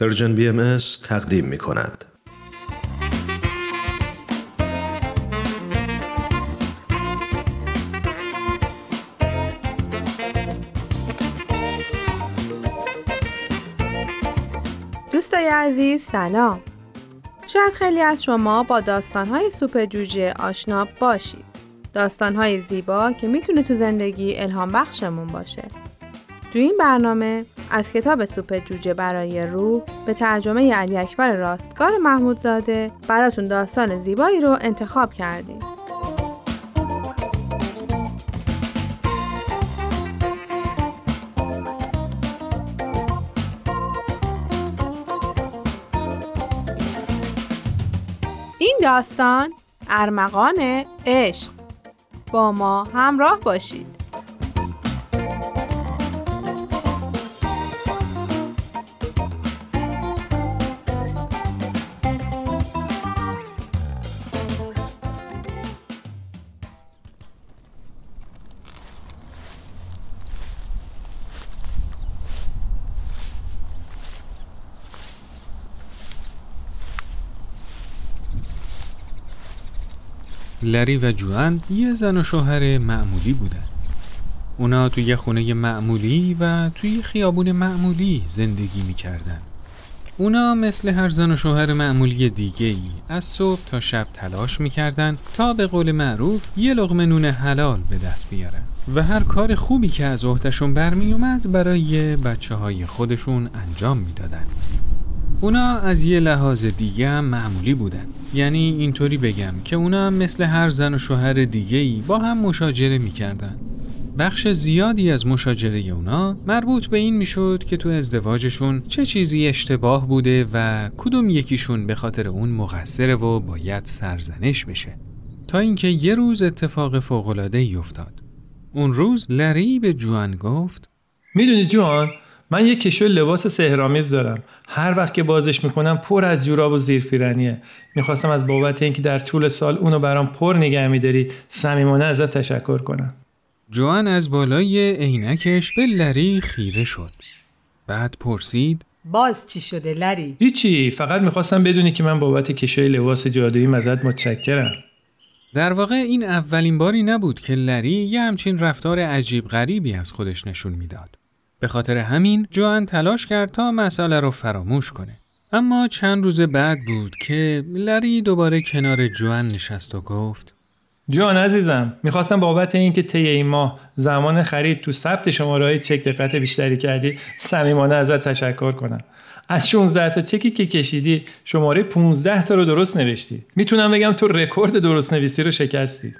Persian BM تقدیم می کند. دوستای عزیز سلام. شاید خیلی از شما با داستانهای سوپ جوجه آشنا باشید. داستانهای زیبا که می‌تونه تو زندگی الهام بخشمون باشه. تو این برنامه از کتاب سوپ جوجه برای روح به ترجمه علی اکبر راستگار محمودزاده براتون داستان زیبایی رو انتخاب کردیم. این داستان ارمغان عشق با ما همراه باشید. لری و جوان یه زن و شوهر معمولی بودن. اونا توی یه خونه معمولی و توی خیابون معمولی زندگی می‌کردن. اونا مثل هر زن و شوهر معمولی دیگه ای از صبح تا شب تلاش می‌کردن تا به قول معروف یه لغمه نون حلال به دست بیارن و هر کار خوبی که از عهدهشون برمی اومد برای بچه های خودشون انجام می‌دادن. اونا از یه لحاظ دیگه معمولی بودن یعنی اینطوری بگم که اونا هم مثل هر زن و شوهر دیگه ای با هم مشاجره می‌کردن. بخش زیادی از مشاجره اونا مربوط به این می‌شد که تو ازدواجشون چه چیزی اشتباه بوده و کدوم یکیشون به خاطر اون مقصره و باید سرزنش بشه. تا اینکه یه روز اتفاق فوقالعاده ای افتاد. اون روز لری به جوان گفت می‌دونی جوان من یه کشو لباس سهرامیز دارم. هر وقت که بازش می‌کنم پر از جوراب و زیرپیرنیه می‌خواستم از بابت اینکه در طول سال اونو برام پر نگه میداری صمیمانه ازت تشکر کنم. جوان از بالای عینکش به لری خیره شد. بعد پرسید باز چی شده لری؟ هیچی فقط می‌خواستم بدونی که من بابت کشوی لباس جادویی ازت متشکرم. در واقع این اولین باری نبود که لری یه همچین رفتار عجیب غریبی از خودش نشون می‌داد. به خاطر همین جوان تلاش کرد تا مسئله رو فراموش کنه. اما چند روز بعد بود که لری دوباره کنار جوان نشست و گفت جوان عزیزم می‌خواستم بابت اینکه طی این ماه زمان خرید تو ثبت شماره چک دقت بیشتری کردی صمیمانه ازت تشکر کنم. از 16 تا چکی که کشیدی شماره 15 تا رو درست نوشتی. می‌تونم بگم تو رکورد درست نویسی رو شکستی.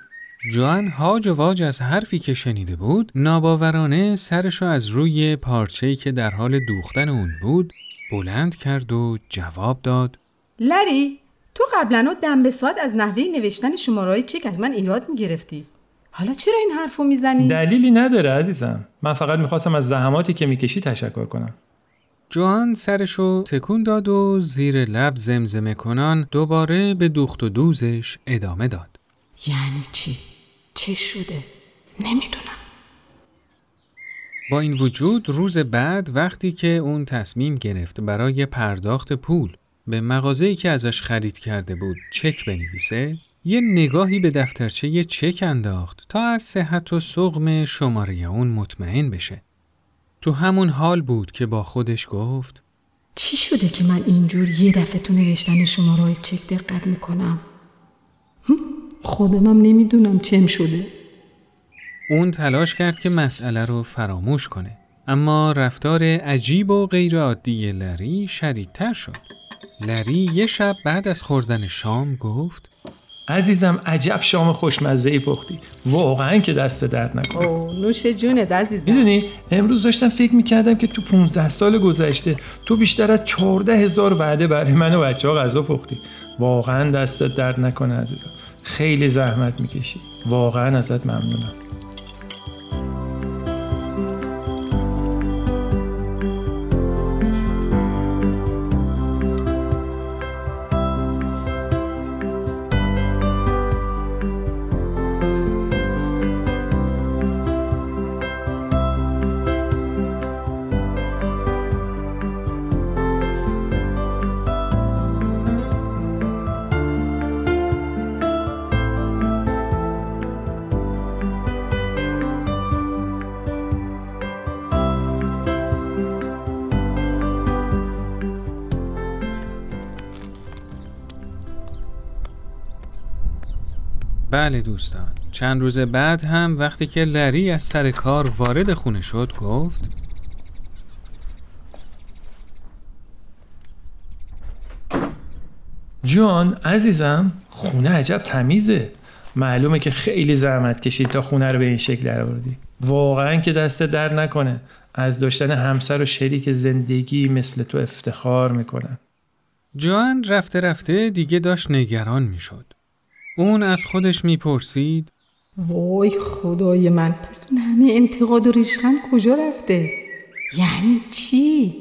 جوان هاج و واج از حرفی که شنیده بود ناباورانه سرشو از روی پارچه‌ای که در حال دوختن اون بود بلند کرد و جواب داد. لری تو قبلا دم به ساعت از نحوه نوشتن شمارهای چک از من ایراد می‌گرفتی. حالا چرا این حرفو می‌زنی؟ دلیلی نداره عزیزم. من فقط می‌خواستم از زحماتی که می‌کشی تشکر کنم. جوان سرشو تکون داد و زیر لب زمزمه کنان دوباره به دوخت و دوزش ادامه داد. یعنی چی؟ چه شده؟ نمی‌دونم با این وجود روز بعد وقتی که اون تصمیم گرفت برای پرداخت پول به مغازه‌ای که ازش خرید کرده بود چک بنویسه یه نگاهی به دفترچه چک انداخت تا از صحت و سقم شماره اون مطمئن بشه تو همون حال بود که با خودش گفت چی شده که من اینجور یه دفعه تو نوشتن شماره چک دقت می‌کنم خودمم نمی‌دونم چم شده. اون تلاش کرد که مسئله رو فراموش کنه. اما رفتار عجیب و غیرعادی لری شدیدتر شد. لری یه شب بعد از خوردن شام گفت عزیزم عجب شام خوشمزه ای پختی. واقعا که دست درد نکنه. اوه نوش جونت عزیزم. می‌دونی امروز داشتم فکر می‌کردم که تو 15 سال گذشته تو بیشتر از 14 هزار وعده برای من و بچه ها غذا پختی. واقعا دستت درد نکنه عزیزم. خیلی زحمت می‌کشی. واقعا ازت ممنونم. بله دوستان. چند روز بعد هم وقتی که لری از سر کار وارد خونه شد گفت جان عزیزم خونه عجب تمیزه. معلومه که خیلی زحمت کشید تا خونه رو به این شکل درآوردی واقعا که دست در نکنه. از داشتن همسر و شریک زندگی مثل تو افتخار می‌کنم. جوان رفته رفته دیگه داشت نگران می‌شد. اون از خودش می‌پرسید وای خدای من پس اون همه انتقاد و ریشخند کجا رفته؟ یعنی چی؟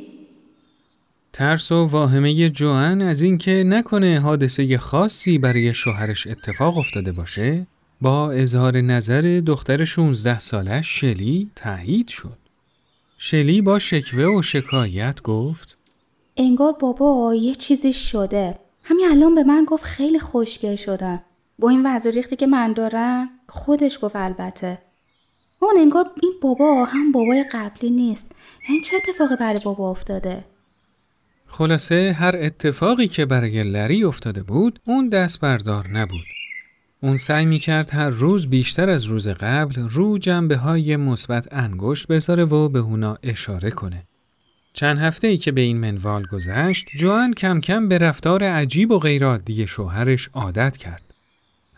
ترس و واهمه جوان از اینکه نکنه حادثه خاصی برای شوهرش اتفاق افتاده باشه با اظهار نظر دختر 16 سالش شلی تایید شد. شلی با شکوه و شکایت گفت انگار بابا یه چیزی شده همین الان به من گفت خیلی خوشگل شدم با این وضع ریختی که من دارم خودش گفت البته اون انگار این بابا هم بابای قبلی نیست این چه اتفاقی برای بابا افتاده خلاصه هر اتفاقی که برای لری افتاده بود اون دست بردار نبود اون سعی می کرد هر روز بیشتر از روز قبل رو جنبه های مثبت انگشت بذاره و به اونا اشاره کنه. چند هفته ای که به این منوال گذشت، جوان کم کم به رفتار عجیب و غیرعادی شوهرش عادت کرد.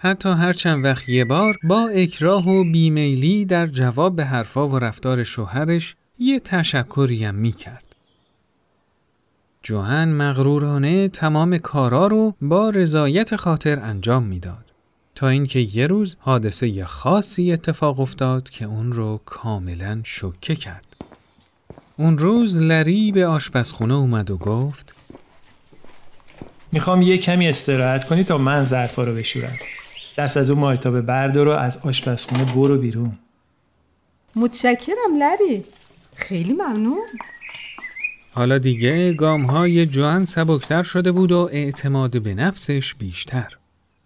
حتی هر چند وقت یه بار با اکراه و بیمیلی در جواب به حرفا و رفتار شوهرش یه تشکری هم می کرد. جوهن مغرورانه تمام کارا رو با رضایت خاطر انجام می‌داد. تا اینکه یه روز حادثه خاصی اتفاق افتاد که اون رو کاملا شوکه کرد. اون روز لری به آشپزخونه اومد و گفت می‌خوام یه کمی استراحت کنی تا من ظرفا رو بشورم دست از اون مایتابه بردار و از آشپزخونه برو بیرون متشکرم لری خیلی ممنون حالا دیگه گام های جوان سبکتر شده بود و اعتماد به نفسش بیشتر.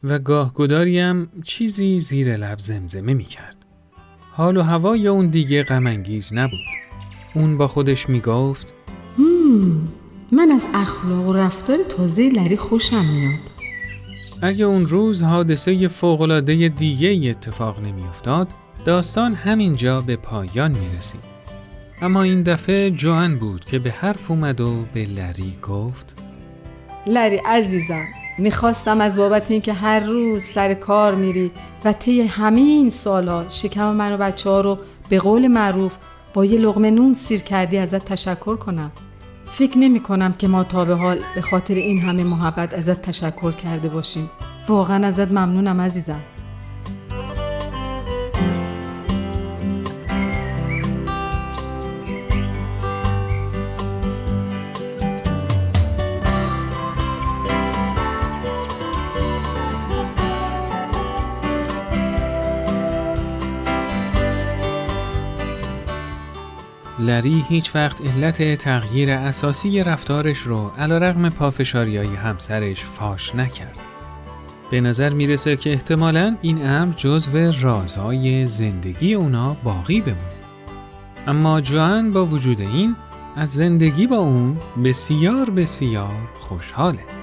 و گاهگداری هم چیزی زیر لب زمزمه می کرد. حال و هوای اون دیگه غمانگیز نبود. اون با خودش می گفت من از اخلاق و رفتار تازه لری خوشم میاد. اگه اون روز حادثه فوقلاده دیگه اتفاق نمی افتاد، داستان همینجا به پایان می رسید. اما این دفعه جوان بود که به حرف اومد و به لری گفت لری عزیزم می‌خواستم از بابت اینکه هر روز سر کار میری و طی همه این سالا شکم من و بچه ها رو به قول معروف با یه لغمه نون سیر کردی ازت تشکر کنم فکر نمی کنم که ما تا به حال به خاطر این همه محبت ازت تشکر کرده باشیم. واقعا ازت ممنونم عزیزم. لری هیچ وقت علت تغییر اساسی رفتارش رو علا رغم پافشاری های همسرش فاش نکرد. به نظر می‌رسه که احتمالا این امر جزو رازهای زندگی اونا باقی بمونه. اما جوان با وجود این از زندگی با اون بسیار بسیار خوشحاله.